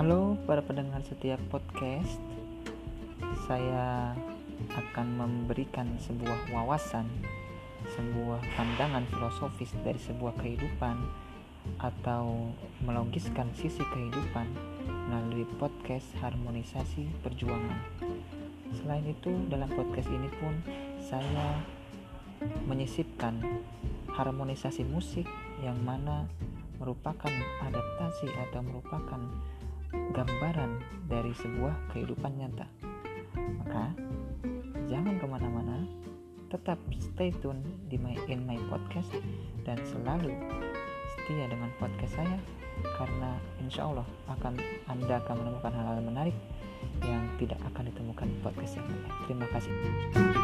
Halo para pendengar setiap podcast. Saya akan memberikan sebuah wawasan Sebuah pandangan filosofis dari sebuah kehidupan Atau melogiskan sisi kehidupan Melalui podcast harmonisasi perjuangan. Selain itu dalam podcast ini pun Saya menyisipkan harmonisasi musik yang mana merupakan adaptasi atau merupakan gambaran dari sebuah kehidupan nyata. Maka jangan ke mana-mana, tetap stay tune di my in my podcast dan selalu setia dengan podcast saya karena insya Allah akan anda akan menemukan hal-hal menarik yang tidak akan ditemukan di podcast yang lain. Terima kasih.